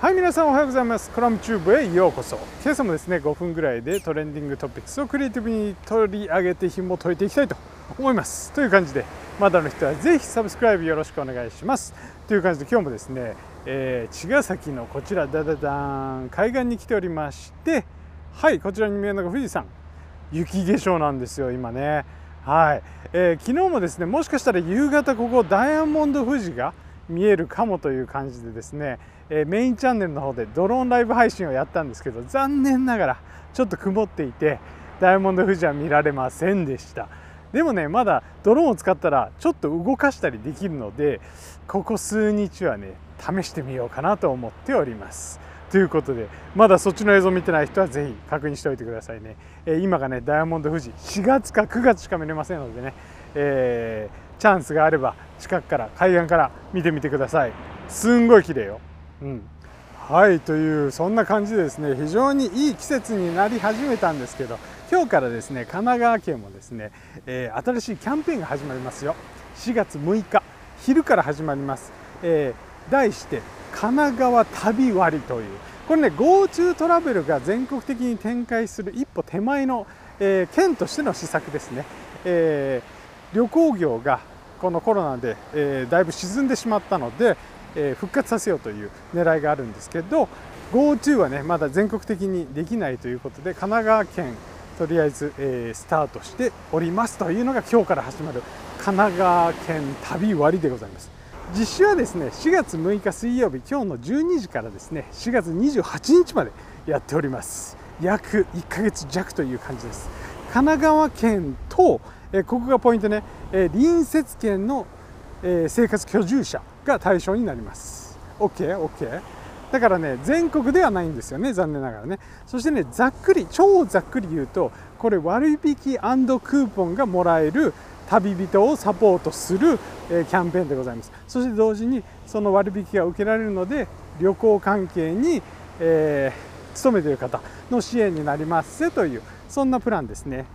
はい皆さんおはようございます。コラムチューブへようこそ。今朝もですね5分ぐらいでトレンディングトピックスをクリエイティブに取り上げて紐解いていきたいと思います。という感じでまだの人はぜひサブスクライブよろしくお願いします。という感じで今日もですね、えー、茅ヶ崎のこちらダダダン海岸に来ておりましてはいこちらに見えるのが富士山。雪化粧なんですよ今ね。はい、えー、昨日もですねもしかしたら夕方ここダイヤモンド富士が見えるかもという感じでですね、え、メインチャンネルの方でドローンライブ配信をやったんですけど残念ながらちょっと曇っていてダイヤモンド富士は見られませんでした。でもねまだドローンを使ったらちょっと動かしたりできるのでここ数日はね試してみようかなと思っております。ということでまだそっちの映像見てない人はぜひ確認しておいてくださいね、え、今がねダイヤモンド富士4月か9月しか見れませんのでね、えー、チャンスがあれば近くから海岸から見てみてください。すんごい綺麗よ。うん。はいというそんな感じでですね非常にいい季節になり始めたんですけど今日からですね神奈川県もですね、えー、新しいキャンペーンが始まりますよ。4月6日昼から始まります、えー、題して神奈川旅割という。これね GoTo トラベルが全国的に展開する一歩手前の、えー、県としての施策ですね、えー、旅行業がこのコロナで、えー、だいぶ沈んでしまったので、え復活させようという狙いがあるんですけど GoTo はねまだ全国的にできないということで神奈川県とりあえず、えー、スタートしておりますというのが今日から始まる神奈川県旅割でございます。実施はですね4月6日水曜日今日の12時からですね4月28日までやっております。約1ヶ月弱という感じです。神奈川県と、えここがポイントね、え隣接県の、え生活居住者が対象になります。OKOK、OK? だからね全国ではないんですよね残念ながらね。そしてねざっくり超ざっくり言うとこれ割引クーポンがもらえる旅人をサポートする、えキャンペーンでございます。そして同時にその割引が受けられるので旅行関係に、えー、勤めている方の支援になりますというそんなプランですね。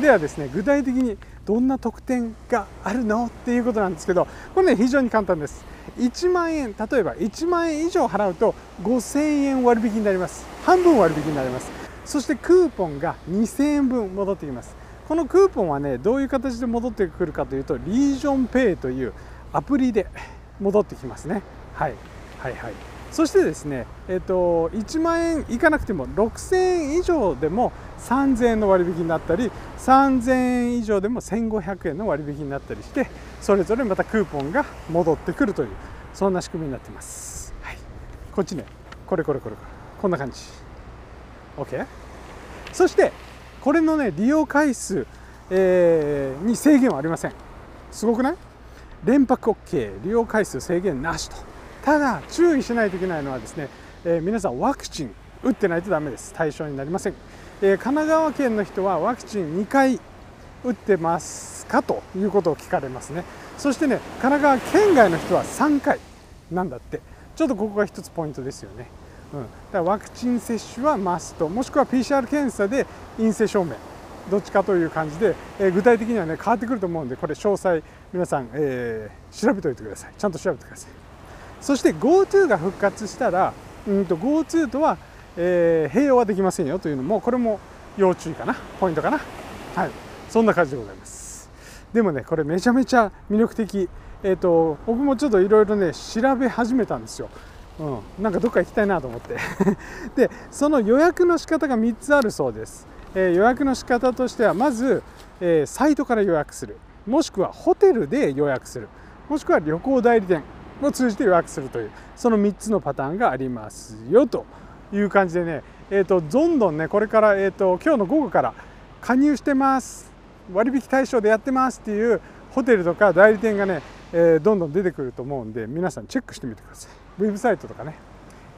ではですね具体的にどんな特典があるの？っていうことなんですけどこれね非常に簡単です。1万円例えば1万円以上払うと5000円割引になります。半分割引になります。そしてクーポンが2000円分戻ってきます。このクーポンはねどういう形で戻ってくるかというとリージョンペイというアプリで戻ってきますね、はい、はいはい。そしてですね、えーと、1万円いかなくても6000円以上でも3000円の割引になったり3000円以上でも1500円の割引になったりしてそれぞれまたクーポンが戻ってくるというそんな仕組みになっています、はい、こっちね。これこれこれこれ。こんな感じ。OK そしてこれのね利用回数、えー、に制限はありません。すごくない？連泊 OK 利用回数制限なしと。ただ注意しないといけないのはですね、えー、皆さんワクチン打ってないとダメです。対象になりません、えー、神奈川県の人はワクチン2回打ってますかということを聞かれますね。そしてね神奈川県外の人は3回なんだって。ちょっとここが一つポイントですよね。うん、だからワクチン接種はマスト。もしくは PCR 検査で陰性証明。どっちかという感じで、えー、具体的にはね変わってくると思うんでこれ詳細皆さん、えー、調べておいてください。ちゃんと調べてください。そして GoTo が復活したらうんと GoTo とは、えー、併用はできませんよというのもこれも要注意かな。ポイントかな。はい。そんな感じでございます。でもねこれめちゃめちゃ魅力的。えっ、ー、と僕もちょっといろいろね調べ始めたんですよ。うん、なんかどっか行きたいなと思って。でその予約の仕方が3つあるそうです、えー、予約の仕方としてはまず、えー、サイトから予約する。もしくはホテルで予約する。もしくは旅行代理店。を通じて予約するというその3つのパターンがありますよという感じでね、えーと、どんどんねこれから、えーと、今日の午後から加入してます。割引対象でやってますっていうホテルとか代理店がね、え、どんどん出てくると思うんで皆さんチェックしてみてください。ウェブサイトとかね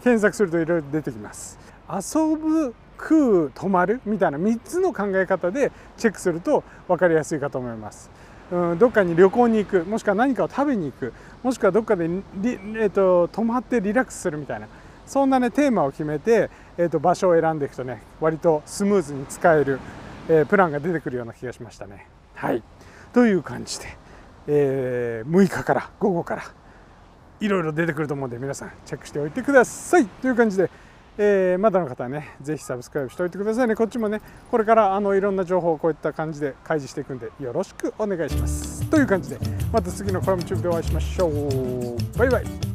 検索するといろいろ出てきます。遊ぶ食う泊まるみたいな3つの考え方でチェックすると分かりやすいかと思います。うん、どっかに旅行に行く。もしくは何かを食べに行く。もしくはどっかでリ、えーと、泊まってリラックスするみたいな。そんなねテーマを決めて、えーと、場所を選んでいくとね割とスムーズに使える、えー、プランが出てくるような気がしましたね。はい。という感じで、えー、6日から午後からいろいろ出てくると思うんで皆さんチェックしておいてください。という感じで、えーまだの方はねぜひサブスクライブしておいてくださいね。こっちもねこれからあのいろんな情報をこういった感じで開示していくんでよろしくお願いします。という感じでまた次のコラムチューブでお会いしましょう。バイバイ。